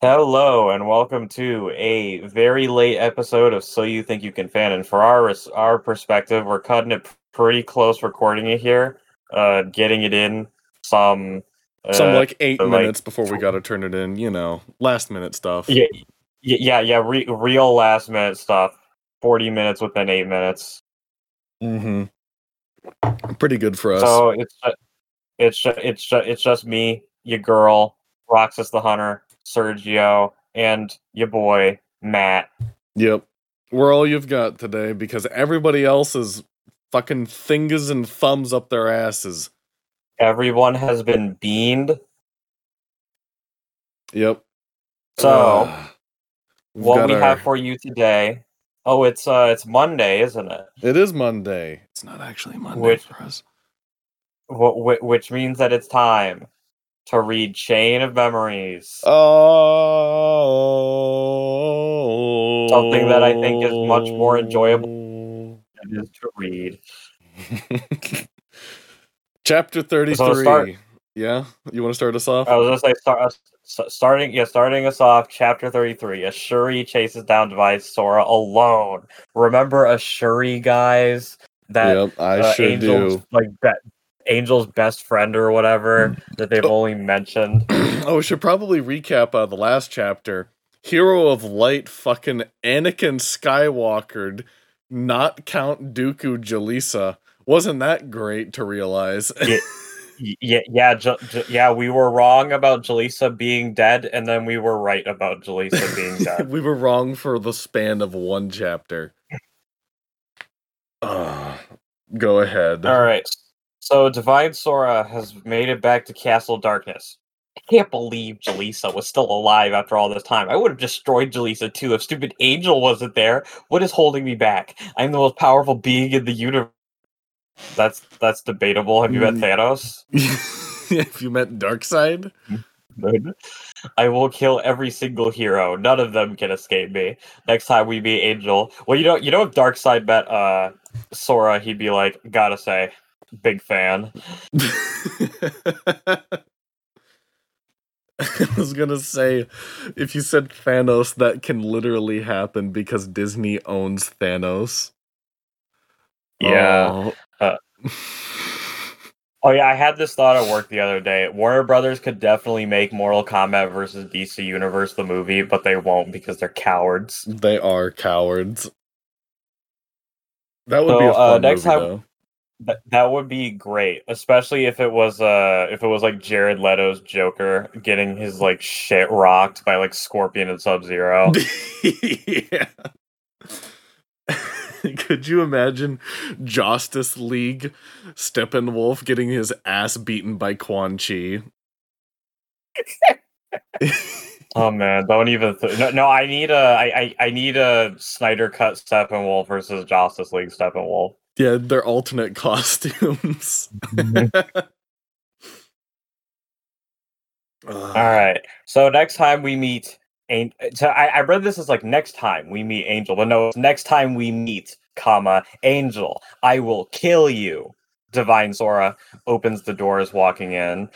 Hello and welcome to a very late episode of So You Think You Can Fan. And for our our perspective, we're cutting it pretty close, recording it here, uh, getting it in some uh, Some like eight minutes before we got to turn it in, you know, last minute stuff. yeah, yeah, yeah, re- real last minute stuff. Forty minutes within eight minutes. Mm-hmm. Pretty good for us. So it's it's it's it's just me, your girl, Roxas the Hunter, Sergio, and your boy Matt. yep. We're all you've got today because everybody else is fucking fingers and thumbs up their asses. Everyone has been beamed. Yep. So. Uh, what we our- have for you today. Oh, it's uh, it's Monday, isn't it? It is Monday. It's not actually Monday Which- for us. Wh- wh- which means that it's time to read Chain of Memories. Oh. Something that I think is much more enjoyable. It is to read. Chapter 33. start- yeah? You want to start us off? I was gonna say start, starting yeah, starting us off. Chapter thirty three. Ashuri chases down Divine Sora alone. Remember Ashuri, guys? That yep, I uh, sure Angel's do. like be- Angel's best friend or whatever that they've only mentioned. oh, we should probably recap uh, the last chapter. Hero of Light fucking Anakin Skywalker, not Count Dooku Jalisa. Wasn't that great to realize? Y- Yeah, yeah, J- J- yeah. We were wrong about Jaleesa being dead, and then we were right about Jaleesa being dead. we were wrong for the span of one chapter. Uh, go ahead. All right. So Divine Sora has made it back to Castle Darkness. I can't believe Jaleesa was still alive after all this time. I would have destroyed Jaleesa too if stupid Angel wasn't there. What is holding me back? I'm the most powerful being in the universe. That's that's debatable. Have you met Mm. Thanos? if you met Darkseid, I will kill every single hero. None of them can escape me. Next time we meet Angel. Well, you know, you know, if Darkseid met uh Sora, he'd be like, gotta say, big fan. I was gonna say, if you said Thanos, that can literally happen because Disney owns Thanos. Yeah. Oh. Uh, Oh yeah, I had this thought at work the other day. Warner Brothers could definitely make Mortal Kombat versus DC Universe the movie, but they won't because they're cowards. they are cowards. That would be So, a uh, fun next movie, time- though. That that would be great, especially if it was uh if it was like Jared Leto's Joker getting his like shit rocked by like Scorpion and Sub Zero. yeah. Could you imagine Justice League Steppenwolf getting his ass beaten by Quan Chi? oh man, don't even th- no, no. I need a I, I I need a Snyder cut Steppenwolf versus Justice League Steppenwolf. Yeah, they're alternate costumes. Mm-hmm. All right. So next time we meet, An- so I, I read this as like next time we meet Angel, but no, it's next time we meet, comma Angel, I will kill you. Divine Sora opens the doors, walking in.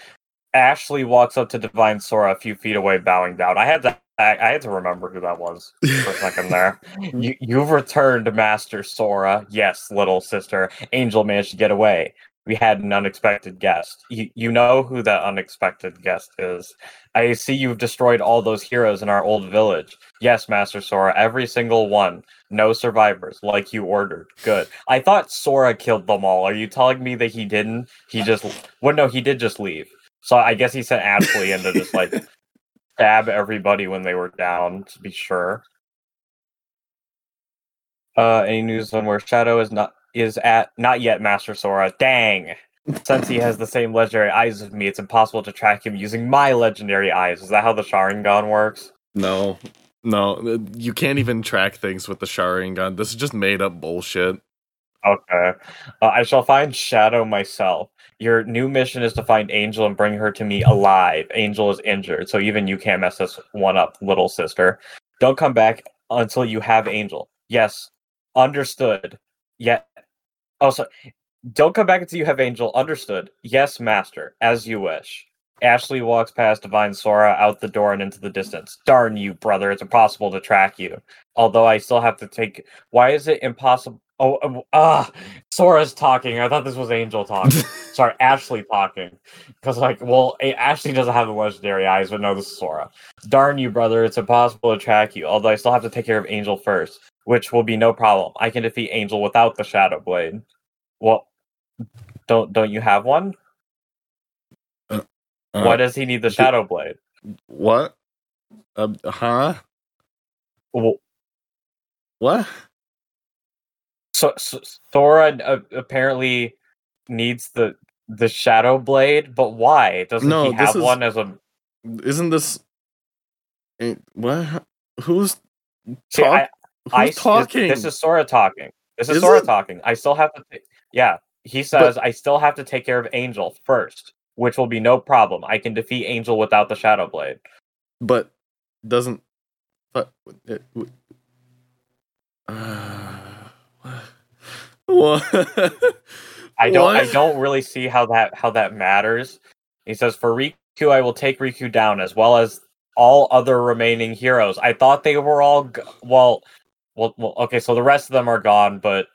Ashley walks up to Divine Sora a few feet away, bowing down. I had to, I, I had to remember who that was for a second there. You, you've returned, Master Sora. Yes, little sister. Angel managed to get away. We had an unexpected guest. You, you know who that unexpected guest is. I see you've destroyed all those heroes in our old village. Yes, Master Sora, every single one. No survivors, like you ordered. Good. I thought Sora killed them all. Are you telling me that he didn't? He just. Well, no, he did just leave. So I guess he sent Ashley in to just like stab everybody when they were down, to be sure. Uh, any news on where Shadow is not is at? Not yet, Master Sora. Dang. Since he has the same legendary eyes as me, it's impossible to track him using my legendary eyes. Is that how the Sharingan works? no, no, you can't even track things with the Sharingan. This is just made up bullshit. Okay. Uh, I shall find Shadow myself. Your new mission is to find Angel and bring her to me alive. Angel is injured, so even you can't mess this one up, little sister. Don't come back until you have Angel. Yes, understood. Yet, also, oh, don't come back until you have Angel. Understood. Yes, master, as you wish. Ashley walks past Divine Sora out the door and into the distance. Darn you, brother! It's impossible to track you. Although I still have to take. Why is it impossible? Oh, um, ah, Sora's talking. I thought this was Angel talking. Sorry, Ashley talking. Because, like, well, Ashley doesn't have the legendary eyes, but no, this is Sora. Darn you, brother! It's impossible to track you. Although I still have to take care of Angel first, which will be no problem. I can defeat Angel without the Shadow Blade. Well, don't don't you have one? Uh, Why does he need the Shadow Blade? What? Uh, huh? Well, What? So, so Sora uh, apparently needs the the Shadow Blade, but why? Doesn't No, he have is- one as a? Isn't this? What? Who's See, talk- I, I who's talking? This is Sora talking. This is, Is Sora it? talking. I still have to. yeah, he says I still have to take care of Angel first, which will be no problem. I can defeat Angel without the Shadow Blade. but doesn't. But it, uh, what? I don't. I don't really see how that how that matters. He says for Riku, I will take Riku down as well as all other remaining heroes. I thought they were all g- well, well, well. Okay, so the rest of them are gone, but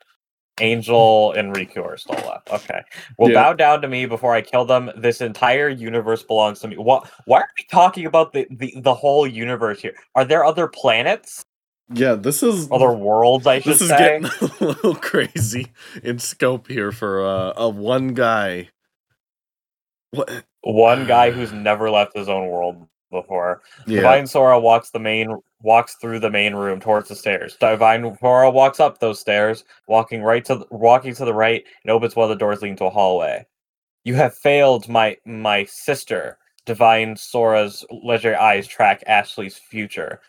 Angel and Riku are still left. Okay, well, Yeah. bow down to me before I kill them. This entire universe belongs to me. What? Why are we talking about the the, the whole universe here? Are there other planets, Yeah, this is other worlds? I should this is say. getting a little crazy in scope here for uh, a one guy. What? One guy who's never left his own world before. Yeah, Divine Sora walks the main walks through the main room towards the stairs. Divine Sora walks up those stairs, walking right to the, walking to the right, and opens one of the doors leading to a hallway. You have failed my my sister. Divine Sora's legendary eyes track Ashley's future.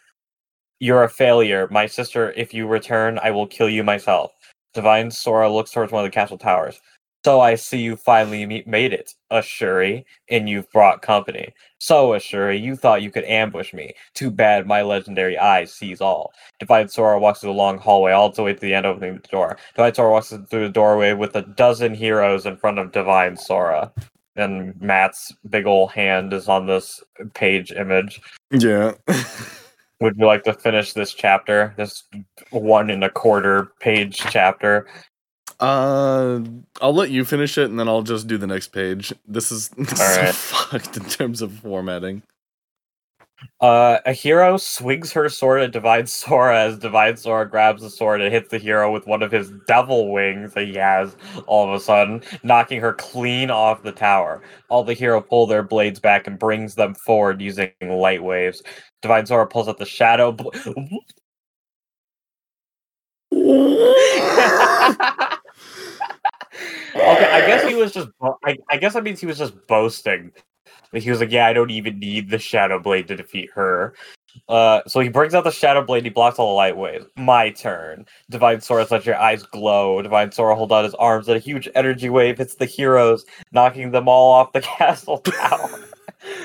You're a failure, my sister. If you return, I will kill you myself. Divine Sora looks towards one of the castle towers. So I see you finally made it, Ashuri, and you've brought company. So, Ashuri, you thought you could ambush me. Too bad my legendary eye sees all. Divine Sora walks through the long hallway all the way to the end, opening the door. Divine Sora walks through the doorway with a dozen heroes in front of Divine Sora. And Matt's big ol' hand is on this page image. yeah. Would you like to finish this chapter? This one and a quarter page chapter. Uh, I'll let you finish it, and then I'll just do the next page. This is so Alright. fucked in terms of formatting. Uh, a hero swings her sword at Divine Sora as Divine Sora grabs the sword and hits the hero with one of his devil wings that he has all of a sudden, knocking her clean off the tower. All the hero pull their blades back and brings them forward using light waves. Divine Sora pulls out the shadow. Bl- okay, I guess he was just. bo- I, I guess that means he was just boasting. He was like, "Yeah, I don't even need the Shadow Blade to defeat her." Uh, so he brings out the Shadow Blade. He blocks all the light waves. My turn. Divine Sora lets your eyes glow. Divine Sora holds out his arms, and a huge energy wave hits the heroes, knocking them all off the castle tower.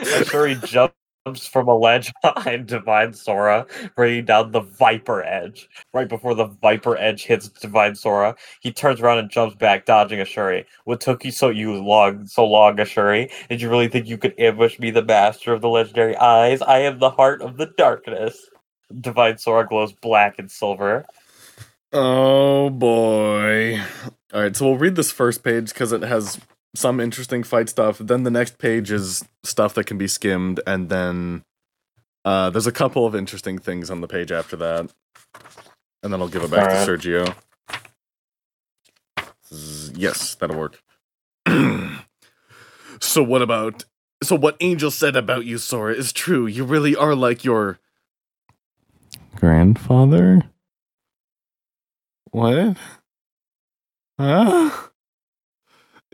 I'm sure he jumps from a ledge behind Divine Sora, bringing down the Viper Edge. Right before the Viper Edge hits Divine Sora, he turns around and jumps back, dodging Ashuri. What took you so you long so long, Ashuri? Did you really think you could ambush me, the master of the legendary eyes? I am the heart of the darkness. Divine Sora glows black and silver. Oh boy. All right, so we'll read this first page because it has some interesting fight stuff. Then the next page is stuff that can be skimmed, and then uh, there's a couple of interesting things on the page after that. And then I'll give it back to Sergio. Yes, that'll work. so what about so what Angel said about you, Sora, is true. You really are like your grandfather? What? Huh?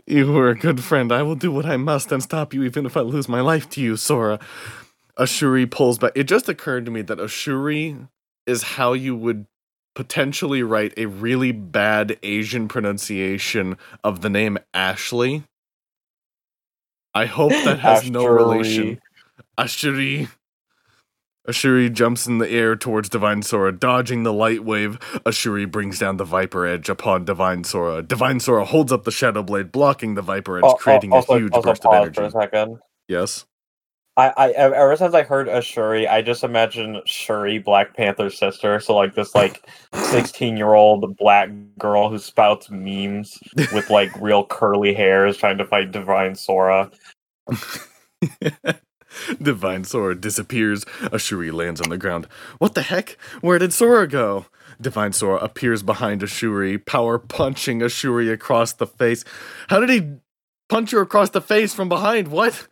You were a good friend. I will do what I must and stop you, even if I lose my life to you, Sora. Ashuri pulls back. It just occurred to me that Ashuri is how you would potentially write a really bad Asian pronunciation of the name Ashley. I hope that has no relation. Ashuri. Ashuri jumps in the air towards Divine Sora, dodging the light wave. Ashuri brings down the Viper Edge upon Divine Sora. Divine Sora holds up the Shadow Blade, blocking the Viper Edge, al- creating also, a huge also burst of energy. for a second. Yes. I, I ever since I heard Ashuri, I just imagine Shuri, Black Panther's sister. So like this like sixteen year old black girl who spouts memes with like real curly hairs trying to fight Divine Sora. Divine Sora disappears. Ashuri lands on the ground. What the heck? Where did Sora go? Divine Sora appears behind Ashuri, power punching Ashuri across the face. How did he punch her across the face from behind? What?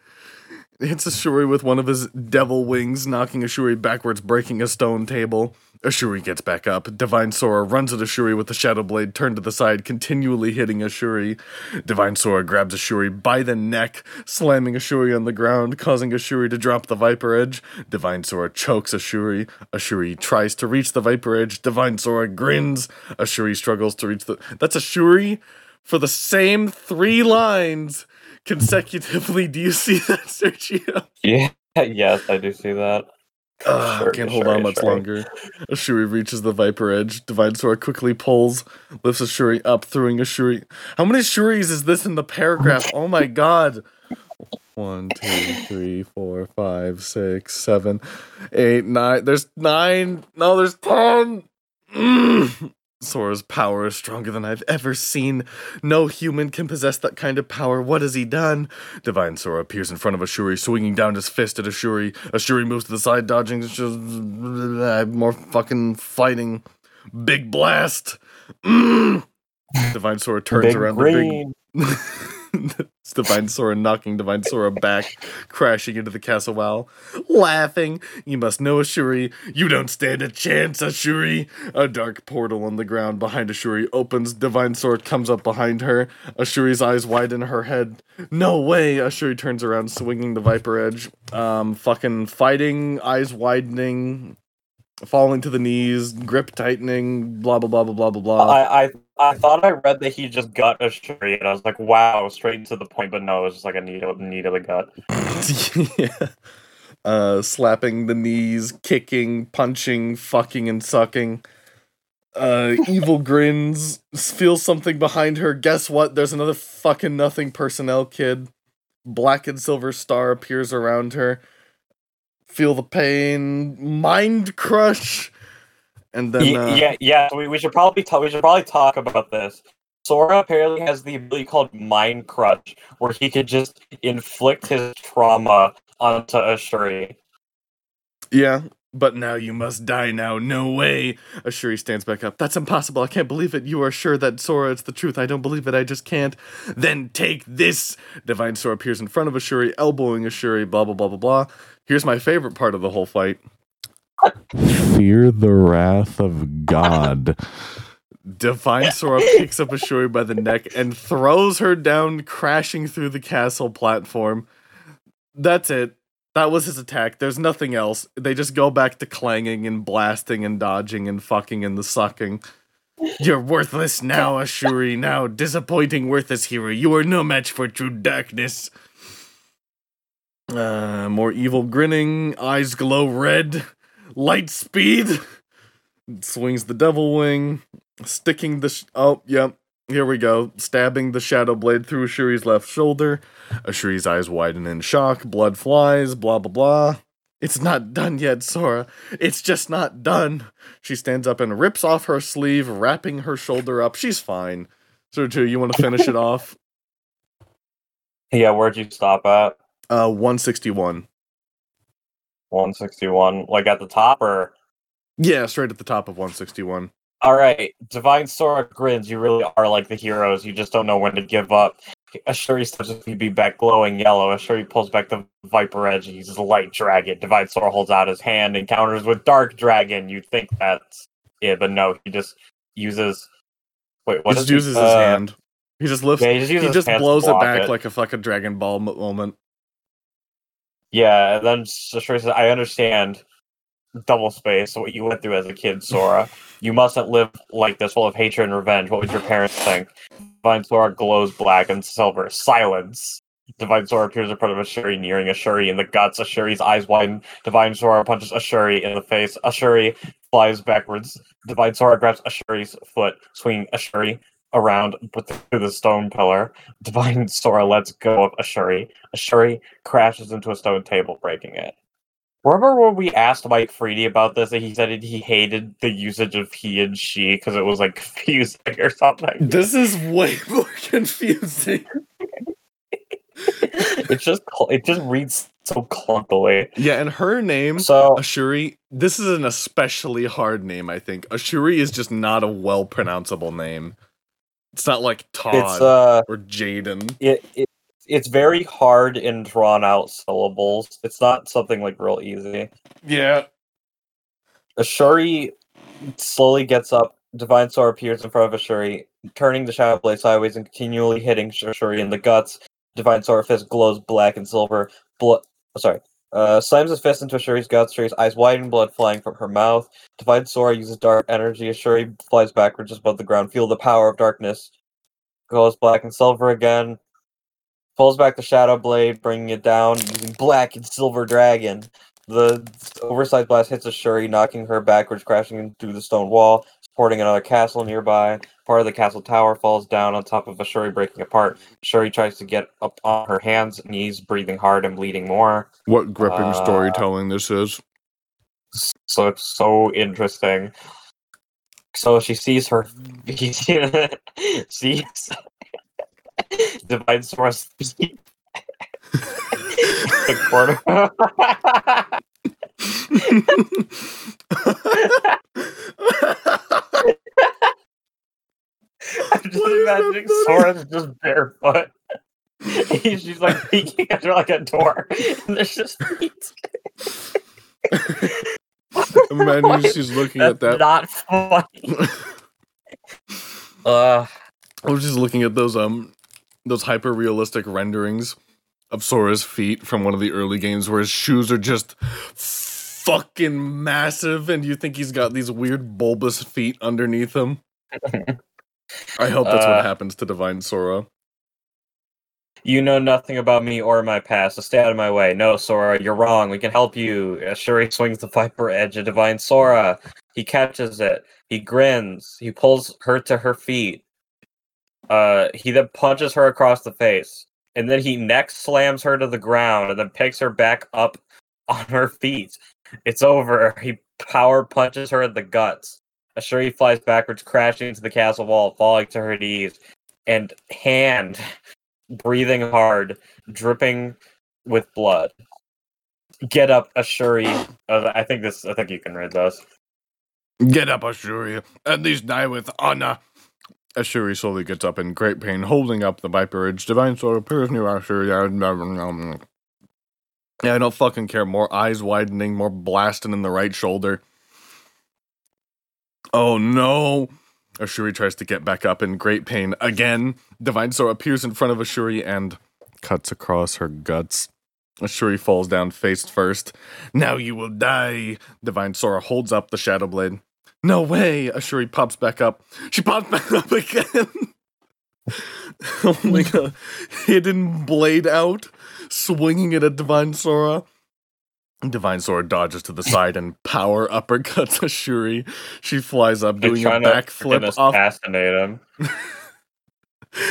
Hits Ashuri with one of his devil wings, knocking Ashuri backwards, breaking a stone table. Ashuri gets back up. Divine Sora runs at Ashuri with the Shadow Blade turned to the side, continually hitting Ashuri. Divine Sora grabs Ashuri by the neck, slamming Ashuri on the ground, causing Ashuri to drop the Viper Edge. Divine Sora chokes Ashuri. Ashuri tries to reach the Viper Edge. Divine Sora grins. Ashuri struggles to reach the. That's Ashuri for the same three lines consecutively. Do you see that, Sergio? Yeah, yes, I do see that. Uh, Sure, can't hold sure, on much sure. longer. Ashuri reaches the Viper Edge. Divine Sora quickly pulls, lifts Ashuri up, throwing Ashuri. How many Shuris is this in the paragraph? Oh my god. One, two, three, four, five, six, seven, eight, nine. There's nine. No, there's ten. Mm. Sora's power is stronger than I've ever seen. No human can possess that kind of power. What has he done? Divine Sora appears in front of Ashuri, swinging down his fist at Ashuri. Ashuri moves to the side, dodging. Uh, more fucking fighting. Big blast. Mm. Divine Sora turns Big around green. the big. it's Divine Sora knocking Divine Sora back, crashing into the castle wall, laughing. You must know Ashuri. You don't stand a chance, Ashuri. A dark portal on the ground behind Ashuri opens. Divine Sora comes up behind her. Ashuri's eyes widen her head. No way! Ashuri turns around, swinging the Viper Edge. Um, fucking fighting, eyes widening, falling to the knees, grip tightening, blah blah blah blah blah blah blah. I, I I thought I read that he just got Ashuri, and I was like, wow, straight to the point. But no, it was just like a to, knee to the gut. yeah. Uh, slapping the knees, kicking, punching, fucking, and sucking. Uh, evil grins, feels something behind her. Guess what? There's another fucking nothing personnel kid. Black and silver star appears around her. Feel the pain. Mind crush. And then, uh, yeah, yeah. We, we should probably talk. We should probably talk about this. Sora apparently has the ability called Mind Crush, where he could just inflict his trauma onto Ashuri. Yeah, but now you must die now. No way. Ashuri stands back up. That's impossible. I can't believe it. You are sure that Sora it's the truth. I don't believe it. I just can't. Then take this. Divine Sora appears in front of Ashuri, elbowing Ashuri, blah, blah, blah, blah, blah. Here's my favorite part of the whole fight Fear the wrath of God. Divine Sora picks up Ashuri by the neck and throws her down, crashing through the castle platform. That's it. That was his attack. There's nothing else. They just go back to clanging and blasting and dodging and fucking and the sucking. You're worthless now, Ashuri. Now, disappointing, worthless hero. You are no match for true darkness. Uh, more evil grinning, eyes glow red, light speed. Swings the devil wing, sticking the. Sh- oh, yep. Here we go. Stabbing the shadow blade through Shuri's left shoulder. Ashuri's eyes widen in shock. Blood flies. Blah, blah, blah. It's not done yet, Sora. It's just not done. She stands up and rips off her sleeve, wrapping her shoulder up. She's fine. So, too, you want to finish it off? Yeah, where'd you stop at? Uh, 161. 161. Like at the top, or Yeah, straight at the top of 161. All right. Divine Sora grins. You really are like the heroes. You just don't know when to give up. Ashuri starts to be back glowing yellow. Ashuri pulls back the Viper Edge. He uses Light Dragon. Divine Sora holds out his hand and counters with Dark Dragon. You'd think that's it, but no. He just uses. Wait, what he just uses his uh, hand. He just lifts. Yeah, he just, he just blows it back like a fucking Dragon Ball moment. Yeah, and then Ashuri says, "I understand." Double space. What you went through as a kid, Sora. you mustn't live like this, full of hatred and revenge. What would your parents think? Divine Sora glows black and silver. Silence. Divine Sora appears in front of Ashuri, nearing Ashuri in the guts. Ashuri's eyes widen. Divine Sora punches Ashuri in the face. Ashuri flies backwards. Divine Sora grabs Ashuri's foot, swinging Ashuri around through the stone pillar. Divine Sora lets go of Ashuri. Ashuri crashes into a stone table, breaking it. Remember when we asked Mike Freedy about this and he said he hated the usage of he and she because it was like confusing or something? This is way more confusing. it just it just reads so clunkily. Yeah, and her name, So Ashuri, this is an especially hard name, I think. Ashuri is just not a well pronounceable name. It's not like Todd uh or Jaden. it, it it's very hard in drawn out syllables. It's not something like real easy. Yeah. Ashuri slowly gets up. Divine Sword appears in front of Ashuri, turning the Shadow Blade sideways and continually hitting Ashuri in the guts. Divine Sword fist glows black and silver. Blood. Sorry. Uh, slams his fist into Ashuri's guts. Ashuri's eyes widen, blood flying from her mouth. Divine Sora uses dark energy. Ashuri flies backwards just above the ground. Feel the power of darkness. Goes black and silver again. Pulls back the Shadow Blade, bringing it down using Black and Silver Dragon. The oversized blast hits Ashuri, knocking her backwards, crashing through the stone wall, supporting another castle nearby. Part of the castle tower falls down on top of Ashuri, breaking apart. Ashuri tries to get up on her hands, and knees, breathing hard and bleeding more. What gripping Uh, storytelling this is. So it's so interesting. So she sees her. He sees Divine Source. the corner. I'm just imagining? Sora's just barefoot. She's like peeking under like a door, and there's just feet. Imagine she's looking That's at that. not funny. Uh, I was just looking at those um those hyper realistic renderings of Sora's feet from one of the early games where his shoes are just fucking massive and you think he's got these weird bulbous feet underneath him. I hope that's Uh, what happens to Divine Sora. you know nothing about me or my past, so stay out of my way. No, Sora, you're wrong. We can help you. Uh, Shuri swings the viper edge at Divine Sora. He catches it. He grins. He pulls her to her feet. Uh, he then punches her across the face, and then he neck slams her to the ground, and then picks her back up on her feet. It's over. He power punches her in the guts. Ashuri flies backwards, crashing into the castle wall, falling to her knees, and hand breathing hard, dripping with blood. Get up, Ashuri. Uh, I think this. I think you can read this. Get up, Ashuri. At least die with honor. Ashuri slowly gets up in great pain, holding up the viper edge. Divine Sword appears near Ashuri. Um, um, um, yeah, I don't fucking care. More eyes widening, more blasting in the right shoulder. Oh no! Ashuri tries to get back up in great pain again. Divine Sword appears in front of Ashuri and cuts across her guts. Ashuri falls down face first. Now you will die. Divine Sora holds up the Shadow Blade. No way! Uh, Ashuri pops back up. She pops back up again. Oh Holding a hidden blade out, swinging it at Divine Sora. Divine Sora dodges to the side and power uppercuts Ashuri. She flies up, doing a backflip off. assassinate him.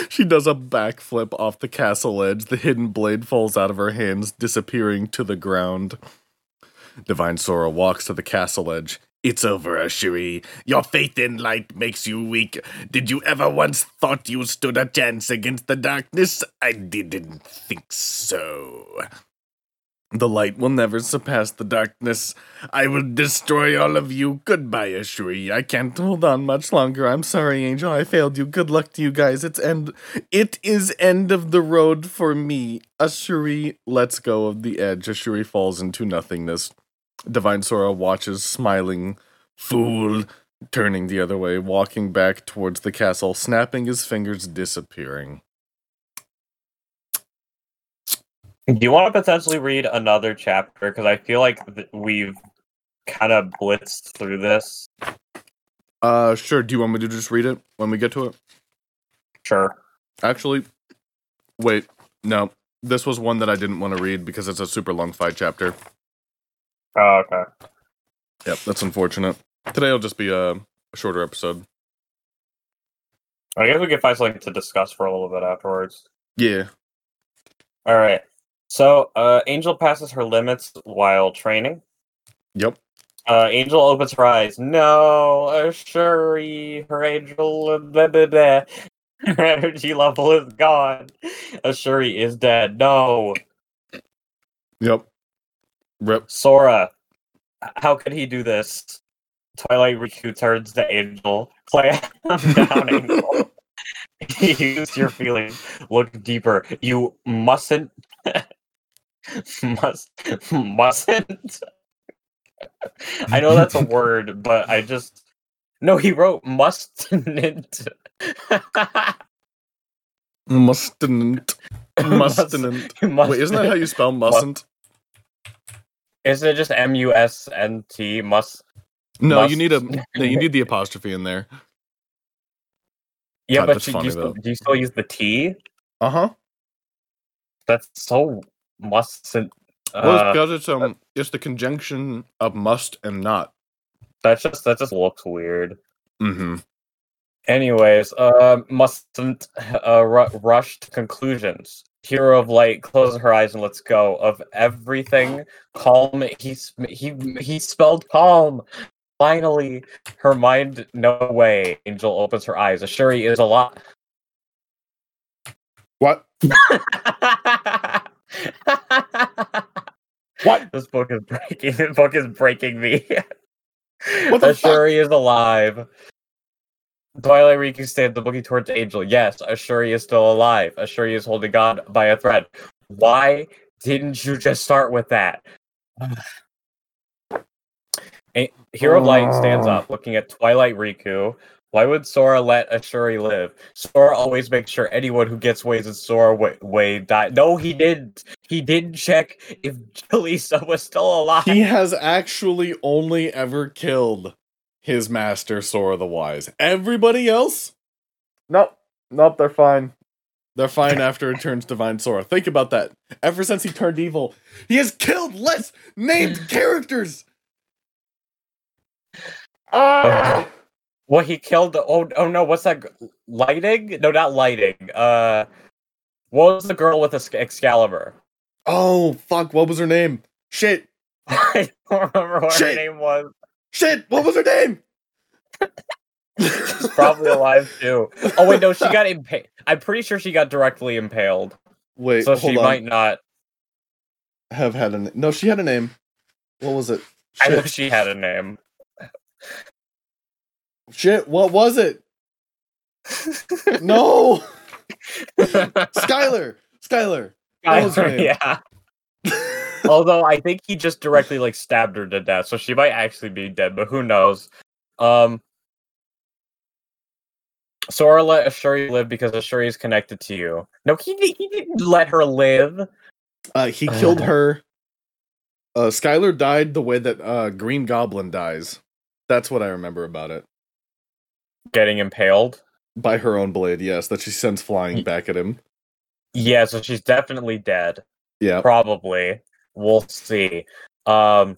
She does a backflip off the castle edge. The hidden blade falls out of her hands, disappearing to the ground. Divine Sora walks to the castle edge. It's over, Ashuri. Your faith in light makes you weak. Did you ever once thought you stood a chance against the darkness? I didn't think so. The light will never surpass the darkness. I will destroy all of you. Goodbye, Ashuri. I can't hold on much longer. I'm sorry, Angel. I failed you. Good luck to you guys. It's end. It is end of the road for me. Ashuri lets go of the edge. Ashuri falls into nothingness. Divine Sora watches, smiling, fool, turning the other way, walking back towards the castle, snapping his fingers, disappearing. Do you want to potentially read another chapter? Because I feel like th- we've kind of blitzed through this. Uh, sure. Do you want me to just read it when we get to it? Sure. Actually, wait, no. This was one that I didn't want to read because it's a super long fight chapter. Oh, okay. Yep, that's unfortunate. Today will just be a, a shorter episode. I guess we can find something to discuss for a little bit afterwards. Yeah. All right. So, uh, Angel passes her limits while training. Yep. Uh, Angel opens her eyes. No, uh, Shuri, her angel, blah, blah, blah. her energy level is gone. Uh, Shuri is dead. No, Yep. Rip. Sora, how could he do this? Twilight Riku turns to Angel. Clam down, Angel. Use your feelings. Look deeper. You mustn't. must mustn't. I know that's a word, but I just no. He wrote mustn't. Mustn't. Mustn't. Wait, isn't that how you spell mustn't? Isn't it just M U S N T? Must. No, Must- you need a no, you need the apostrophe in there. Yeah, God, but you, do funny, you, still, do you still use the T? Uh huh. That's so mustn't. Well, it's Uh, because it's um it's the conjunction of must and not. that's just that just looks weird. Mm-hmm. Anyways, uh, mustn't uh, ru- rush to conclusions. Hero of Light closes her eyes and lets go of everything. Calm. He's he he spelled calm. Finally, her mind. No way. Angel opens her eyes. Ashuri is alive. What? What? This book is breaking. This book is breaking me. What the fuck? Is alive. Twilight Riku stands looking towards Angel. Yes, Ashuri is still alive. Ashuri is holding on by a thread. Why didn't you just start with that? A- Hero of Light stands oh. up, looking at Twilight Riku. Why would Sora let Ashuri live? Sora always makes sure anyone who gets ways in Sora way, way die. No, he didn't. He didn't check if Jalisa was still alive. He has actually only ever killed his master Sora the Wise. Everybody else? Nope. Nope, they're fine. They're fine after it turns Divine Sora. Think about that. Ever since he turned evil, he has killed less named characters. Ah! Well, he killed. Oh, oh no! What's that? Lighting? No, not lighting. Uh, what was the girl with Exc- Excalibur? Oh, fuck, what was her name? Shit. I don't remember what Shit. her name was. Shit, what was her name? She's probably alive too. Oh wait, no, she got impaled. I'm pretty sure she got directly impaled, Wait, so she on. might not. have had a na- No, she had a name. What was it? I know she had a name. Shit, what was it? No! Skylar! Skylar! That was her name. yeah. Although I think he just directly like stabbed her to death, so she might actually be dead, but who knows? Um Sora let Ashuri live because Ashuri is connected to you. No, he he didn't let her live. Uh, he killed her. Uh, Skylar died the way that uh, Green Goblin dies. That's what I remember about it. Getting impaled. By her own blade, yes, that she sends flying back at him. Yeah, so she's definitely dead. Yeah. Probably. We'll see. Um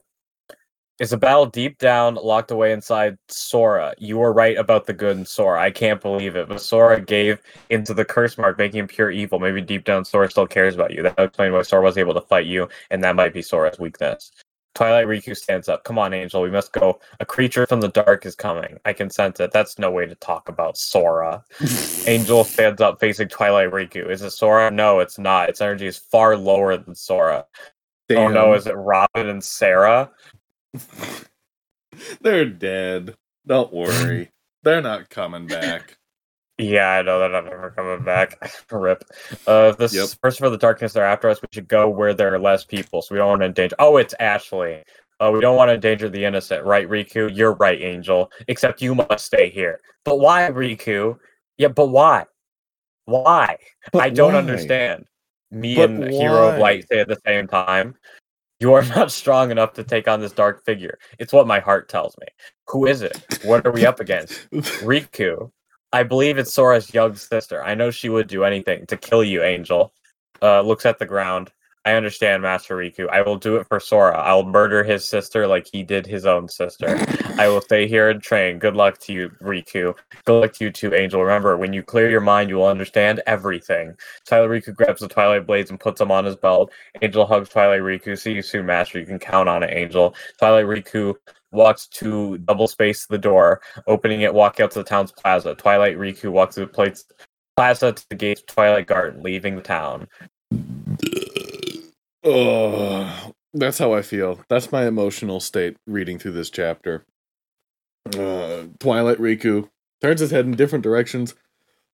is the battle deep down locked away inside Sora? You were right about the good in Sora. I can't believe it. But Sora gave into the curse mark, making him pure evil. Maybe deep down Sora still cares about you. That would explain why Sora was able to fight you, and that might be Sora's weakness. Twilight Riku stands up. Come on, Angel, we must go. A creature from the dark is coming. I can sense it. That's no way to talk about Sora. Angel stands up facing Twilight Riku. Is it Sora? No, it's not. Its energy is far lower than Sora. Oh no, is it Robin and Sarah? They're dead. Don't worry. They're not coming back. Yeah, I know they're not ever coming back. Rip. Uh, this Yep. first for the darkness they're after us. We should go where there are less people, so we don't want to endanger. Oh, it's Ashley. Uh, we don't want to endanger the innocent, right, Riku? You're right, Angel. Except you must stay here. But why, Riku? Yeah, but why? Why? But I don't why? understand. Me But and Hero of? Light say at the same time. You are not strong enough to take on this dark figure. It's what my heart tells me. Who is it? What are we up against? Riku. I believe it's Sora's young sister. I know she would do anything to kill you, Angel. Uh, looks at the ground. I understand, Master Riku. I will do it for Sora. I'll murder his sister like he did his own sister. I will stay here and train. Good luck to you, Riku. Good luck to you too, Angel. Remember, when you clear your mind, you will understand everything. Twilight Riku grabs the Twilight Blades and puts them on his belt. Angel hugs Twilight Riku. See you soon, Master. You can count on it, Angel. Twilight Riku walks to double space the door, opening it, walking out to the town's plaza. Twilight Riku walks to the place, plaza to the gates of Twilight Garden, leaving the town. Oh, that's how I feel. That's my emotional state reading through this chapter. Uh, Twilight Riku turns his head in different directions.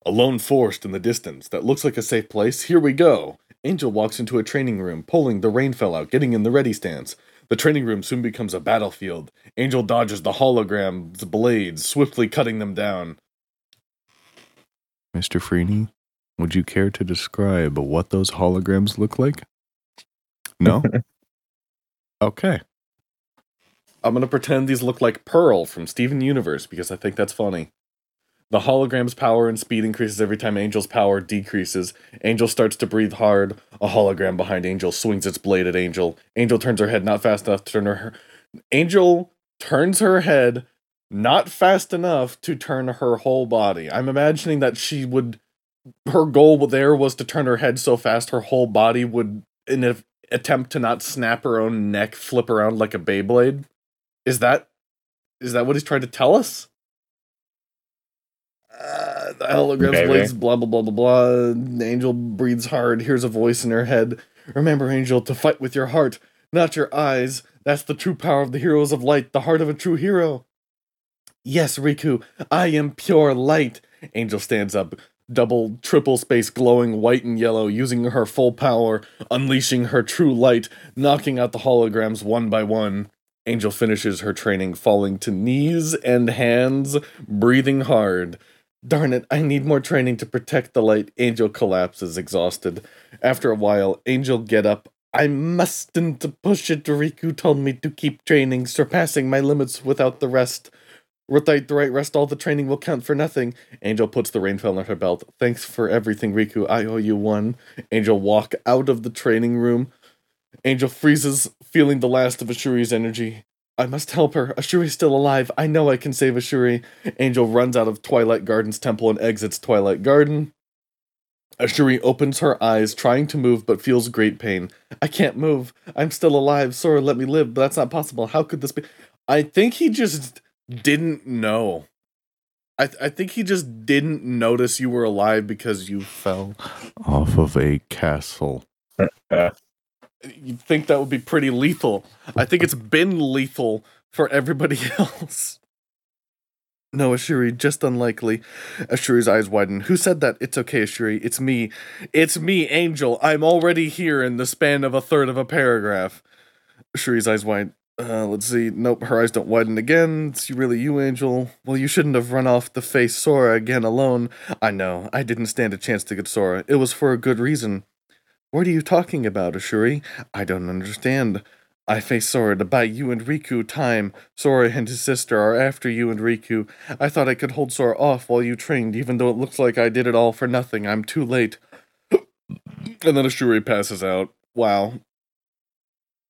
A lone forest in the distance that looks like a safe place. Here we go. Angel walks into a training room, pulling the rainfell out, getting in the ready stance. The training room soon becomes a battlefield. Angel dodges the hologram's blades, swiftly cutting them down. Mr. Freeney, would you care to describe what those holograms look like? No? okay. I'm going to pretend these look like Pearl from Steven Universe because I think that's funny. The hologram's power and speed increases every time Angel's power decreases. Angel starts to breathe hard. A hologram behind Angel swings its blade at Angel. Angel turns her head not fast enough to turn her. Angel turns her head not fast enough to turn her whole body. I'm imagining that she would. Her goal there was to turn her head so fast her whole body would, in an attempt to not snap her own neck, flip around like a Beyblade. Is that. Is that what he's trying to tell us? Uh, the holograms blades, blah blah blah blah blah. Angel breathes hard, hears a voice in her head. Remember, Angel, to fight with your heart, not your eyes. That's the true power of the heroes of light, the heart of a true hero. Yes, Riku, I am pure light. Angel stands up, double, triple space glowing white and yellow, using her full power, unleashing her true light, knocking out the holograms one by one. Angel finishes her training, falling to knees and hands, breathing hard. Darn it, I need more training to protect the light. Angel collapses, exhausted. After a while, Angel get up. I mustn't push it. Riku told me to keep training, surpassing my limits without the rest. Without the right rest, all the training will count for nothing. Angel puts the rainfell on her belt. Thanks for everything, Riku. I owe you one. Angel walk out of the training room. Angel freezes, feeling the last of Ashuri's energy. I must help her. Ashuri's still alive. I know I can save Ashuri. Angel runs out of Twilight Garden's temple and exits Twilight Garden. Ashuri opens her eyes, trying to move, but feels great pain. I can't move. I'm still alive. Sora, let me live, but that's not possible. How could this be? I think he just didn't know. I, th- I think he just didn't notice you were alive because you fell off of a castle. You'd think that would be pretty lethal. I think it's been lethal for everybody else. No, Ashuri, just unlikely. Ashuri's eyes widen. Who said that? It's okay, Ashuri. It's me. It's me, Angel. I'm already here in the span of a third of a paragraph. Ashuri's eyes widen. Uh, let's see. Nope, her eyes don't widen again. It's really you, Angel. Well, you shouldn't have run off to face Sora again alone. I know. I didn't stand a chance to get Sora. It was for a good reason. What are you talking about, Ashuri? I don't understand. I face Sora to buy you and Riku time. Sora and his sister are after you and Riku. I thought I could hold Sora off while you trained, even though it looks like I did it all for nothing. I'm too late. and then Ashuri passes out. Wow.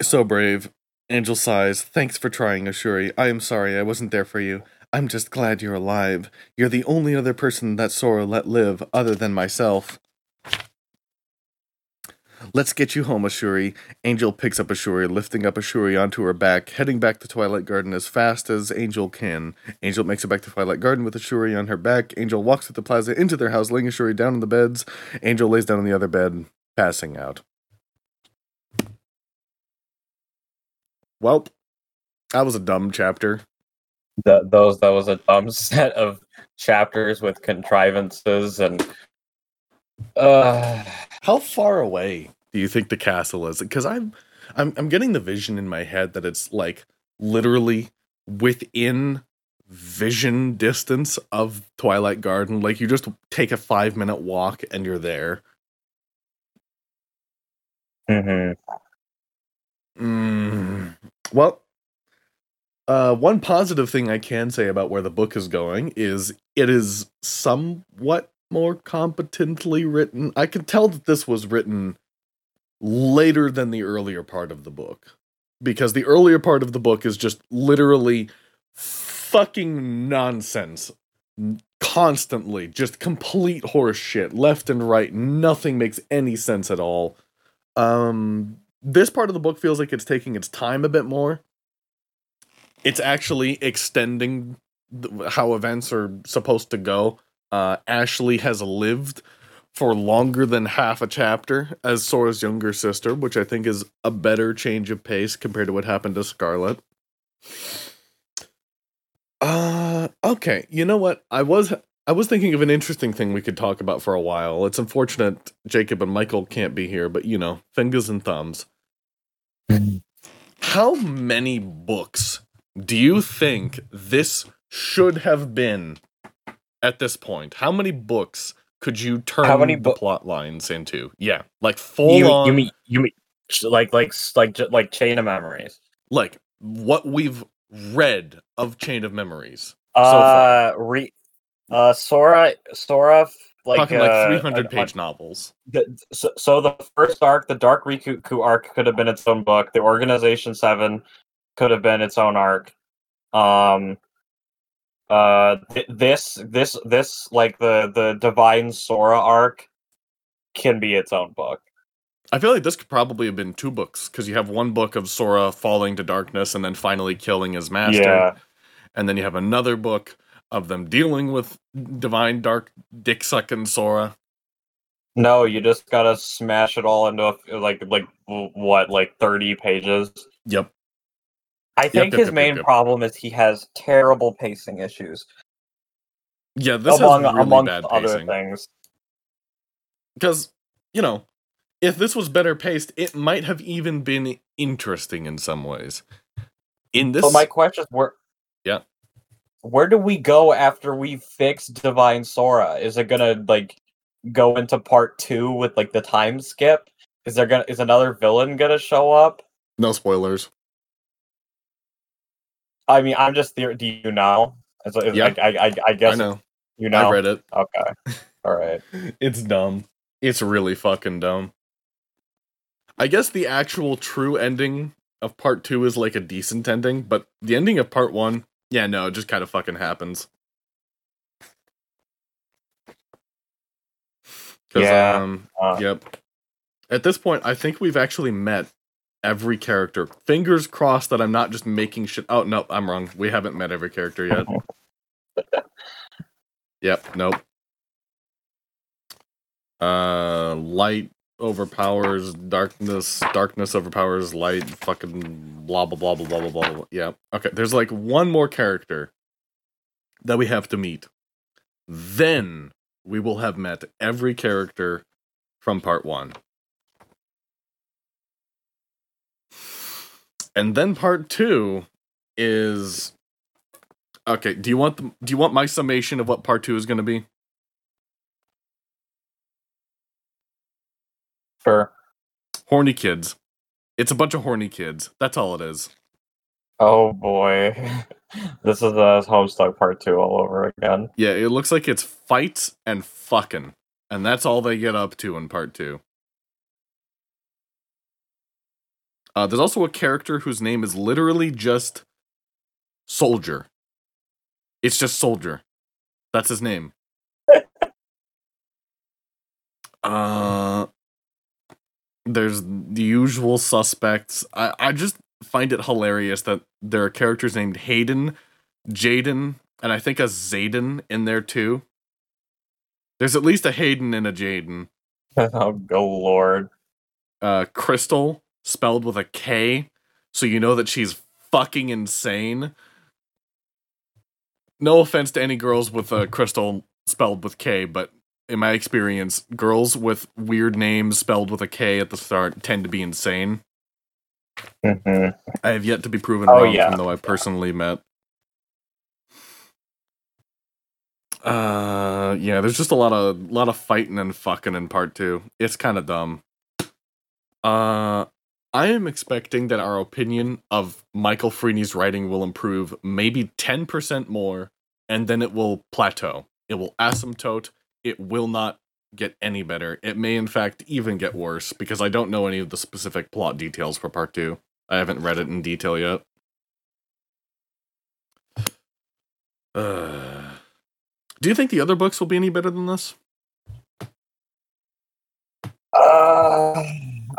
So brave. Angel sighs. Thanks for trying, Ashuri. I am sorry I wasn't there for you. I'm just glad you're alive. You're the only other person that Sora let live, other than myself. Let's get you home, Ashuri. Angel picks up Ashuri, lifting up Ashuri onto her back, heading back to Twilight Garden as fast as Angel can. Angel makes it back to Twilight Garden with Ashuri on her back. Angel walks through the plaza into their house, laying Ashuri down on the beds. Angel lays down on the other bed, passing out. Well, that was a dumb chapter. Th those that was a dumb set of chapters with contrivances and uh How far away do you think the castle is? Because I'm, I'm, I'm getting the vision in my head that it's like literally within vision distance of Twilight Garden. Like you just take a five minute walk and you're there. mhm. Mm. Well, uh, one positive thing I can say about where the book is going is it is somewhat more competently written. I can tell that this was written later than the earlier part of the book. Because the earlier part of the book is just literally fucking nonsense. Constantly, just complete horse shit, left and right. Nothing makes any sense at all. Um, this part of the book feels like it's taking its time a bit more. It's actually extending how events are supposed to go. Uh, Ashley has lived for longer than half a chapter as Sora's younger sister, which I think is a better change of pace compared to what happened to Scarlet. Uh okay, you know what? I was I was thinking of an interesting thing we could talk about for a while. It's unfortunate Jacob and Michael can't be here, but you know, fingers and thumbs. How many books do you think this should have been at this point? How many books could you turn How many the plot lines into? Yeah, like full You, on you mean you mean like like like like chain of memories? like what we've read of Chain of Memories. far. Uh, re, uh, Sora, Sora, like Talking uh, like 300 uh, page novels. the, so, so the first arc, the Dark Riku arc, could have been its own book. The Organization Seven could have been its own arc. Um, uh, th- this this this like the the Divine Sora arc can be its own book. I feel like this could probably have been two books because you have one book of Sora falling to darkness and then finally killing his master, Yeah, and then you have another book of them dealing with divine dark dick sucking Sora. no, you just gotta smash it all into a, like like what like thirty pages. Yep. I think yep, his yep, main yep, problem is he has terrible pacing issues, Yeah, this among has really amongst bad other pacing. things. Because you know, if this was better paced, it might have even been interesting in some ways. In this, But my question is, where? Yeah. Where do we go after we fix Divine Sora? Is it gonna like go into part two with like the time skip? Is there gonna is another villain gonna show up? no spoilers. I mean, I'm just there. Do you know? Is, is, Yeah. I, I, I, I guess I know. you know. I read it. Okay. All right. It's dumb. It's really fucking dumb. I guess the actual true ending of part two is like a decent ending, but the ending of part one, yeah, no, it just kind of fucking happens. Yeah. Um, Uh, yep. At this point, I think we've actually met every character. Fingers crossed that I'm not just making shit. Oh no, I'm wrong. We haven't met every character yet. yep. Nope. Uh, light overpowers darkness. Darkness overpowers light. Fucking blah blah blah blah blah blah blah. Yeah. Okay. There's like one more character that we have to meet. Then we will have met every character from part one. And then part two is okay. Do you want the, do you want my summation of what part two is going to be? Sure. Horny kids. It's a bunch of horny kids. That's all it is. Oh boy, this is a Homestuck part two all over again. Yeah, it looks like it's fights and fucking, and that's all they get up to in part two. Uh, there's also a character whose name is literally just Soldier. It's just Soldier. That's his name. uh, there's the usual suspects. I, I just find it hilarious that there are characters named Hayden, Jaden, and I think a Zayden in there too. There's at least a Hayden and a Jaden. oh, go lord. Uh, Crystal, spelled with a K, so you know that she's fucking insane. No offense to any girls with a Crystal spelled with K, but in my experience, girls with weird names spelled with a K at the start tend to be insane. hmm I have yet to be proven Oh, wrong, yeah. even though I personally met. Uh, yeah, there's just a lot of lot of fighting and fucking in part two. It's kind of dumb. Uh, I am expecting that our opinion of Michael Freeney's writing will improve maybe ten percent more, and then it will plateau. It will asymptote. It will not get any better. It may, in fact, even get worse because I don't know any of the specific plot details for part two. I haven't read it in detail yet. Uh, do you think the other books will be any better than this? Uh,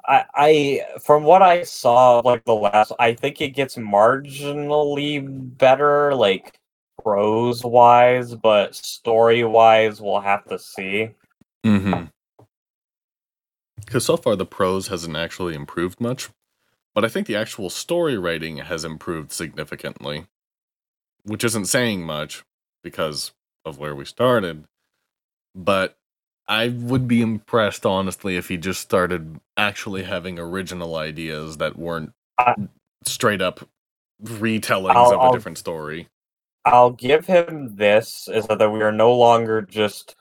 I, I from what I saw, like the last, I think it gets marginally better, like prose wise, but story wise, we'll have to see. Mm-hmm. Because so far the prose hasn't actually improved much, but I think the actual story writing has improved significantly, which isn't saying much because of where we started. But I would be impressed, honestly, if he just started actually having original ideas that weren't straight up retellings I'll- of a I'll- different story. I'll give him this is that we are no longer just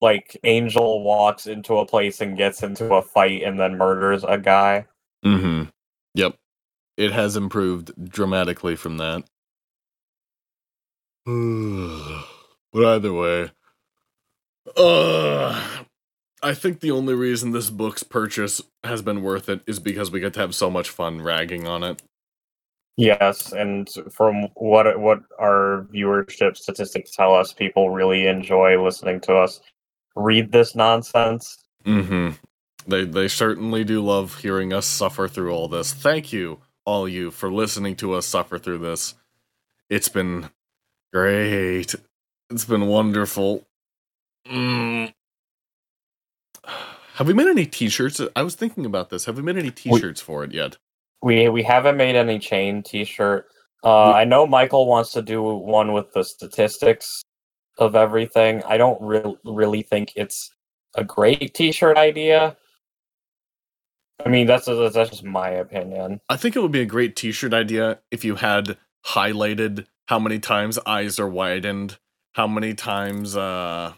like Angel walks into a place and gets into a fight and then murders a guy. Mm-hmm. Yep. It has improved dramatically from that. but either way, uh, I think the only reason this book's purchase has been worth it is because we get to have so much fun ragging on it. Yes, and from what what our viewership statistics tell us, people really enjoy listening to us read this nonsense. Mm-hmm. They they certainly do love hearing us suffer through all this. Thank you, all you, for listening to us suffer through this. It's been great. It's been wonderful. Mm. Have we made any t-shirts? I was thinking about this. Have we made any t-shirts for it yet? We we haven't made any chain T-shirt. Uh, I know Michael wants to do one with the statistics of everything. I don't re- really think it's a great T-shirt idea. I mean, that's that's just my opinion. I think it would be a great t-shirt idea if you had highlighted how many times eyes are widened, how many times uh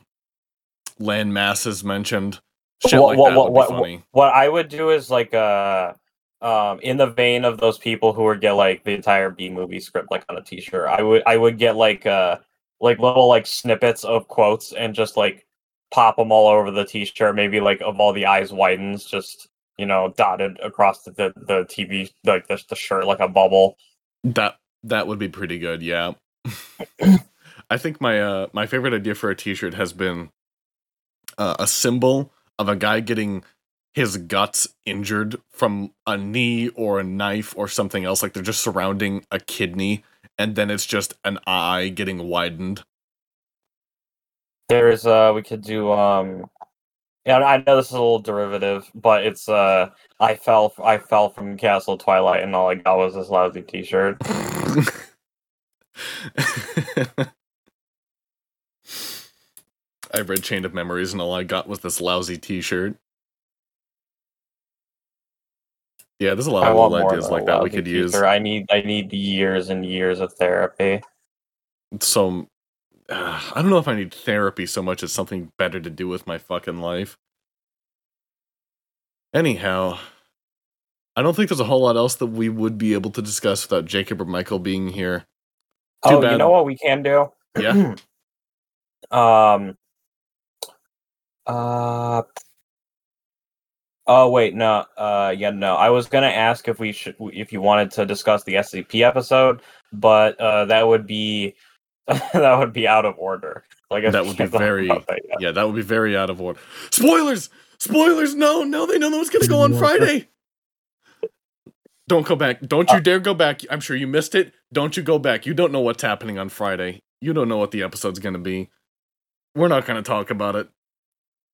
land mass is mentioned. Shit What- like what- that what- would what- funny. What I would do is like uh um in the vein of those people who would get like the entire B movie script like on a t-shirt. I would I would get like uh like little like snippets of quotes and just like pop them all over the t-shirt maybe like of all the eyes widens just you know dotted across the the, the TV like the, the shirt like a bubble. That that would be pretty good, yeah. I think my uh my favorite idea for a t-shirt has been uh, a symbol of a guy getting his guts injured from a knee or a knife or something else like they're just surrounding a kidney and then it's just an eye getting widened. There's uh we could do um yeah, I know this is a little derivative, but it's uh I fell I fell from Castle Twilight and all I got was this lousy t-shirt. I read Chain of Memories and all I got was this lousy t-shirt. Yeah, there's a lot I of little ideas like that we could use. I need I need years and years of therapy. So uh, I don't know if I need therapy so much as something better to do with my fucking life. Anyhow, I don't think there's a whole lot else that we would be able to discuss without Jacob or Michael being here. Too oh, bad. you know what we can do? Yeah. um. Uh. Oh wait, no. Uh, yeah, no. I was gonna ask if we should, if you wanted to discuss the SCP episode, but uh, that would be, that would be out of order. Like That would be very- Yeah, that would be very out of order. Spoilers! Spoilers! No, no, they know that was gonna go on Friday. Don't go back. Don't Uh you dare go back. I'm sure you missed it. Don't you go back. You don't know what's happening on Friday. You don't know what the episode's gonna be. We're not gonna talk about it.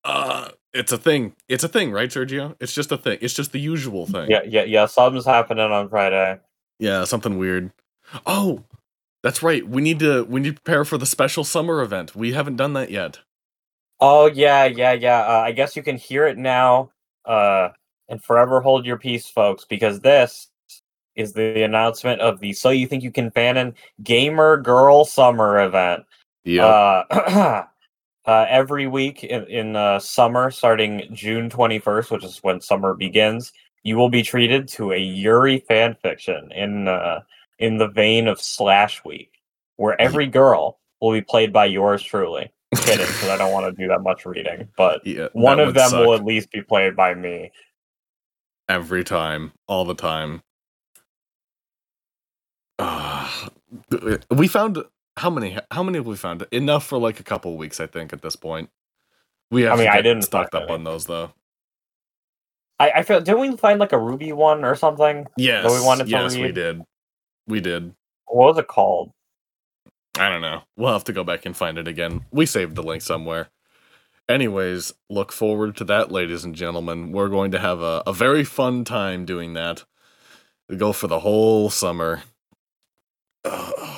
Uh it's a thing. It's a thing, right, Sergio? It's just a thing. It's just the usual thing. Yeah, yeah, yeah. Something's happening on Friday. Yeah, something weird. Oh, that's right. We need to we need to prepare for the special summer event. We haven't done that yet. Oh yeah, yeah, yeah. Uh, I guess you can hear it now. Uh, and forever hold your peace, folks, because this is the announcement of the So You Think You Can Fanon Gamer Girl Summer event. Yeah. Uh, uh, every week in, in uh, summer, starting June 21st, which is when summer begins, you will be treated to a Yuri fan fiction in uh, in the vein of Slash Week, where every girl will be played by yours truly. kidding, because I don't want to do that much reading. But Yeah, one of them will at least be played by me. every time, all the time. Ah, we found how many? How many have we found? Enough for like a couple weeks, I think. At this point, we have I mean, I didn't stocked up any. on those though. I, I feel didn't we find like a ruby one or something? Yes, we wanted yes, we did. We did. What was it called? I don't know. We'll have to go back and find it again. We saved the link somewhere. Anyways, look forward to that, ladies and gentlemen. We're going to have a, a very fun time doing that. We go for the whole summer. Oh,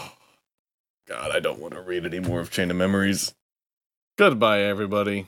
God, I don't want to read any more of Chain of Memories. Goodbye, everybody.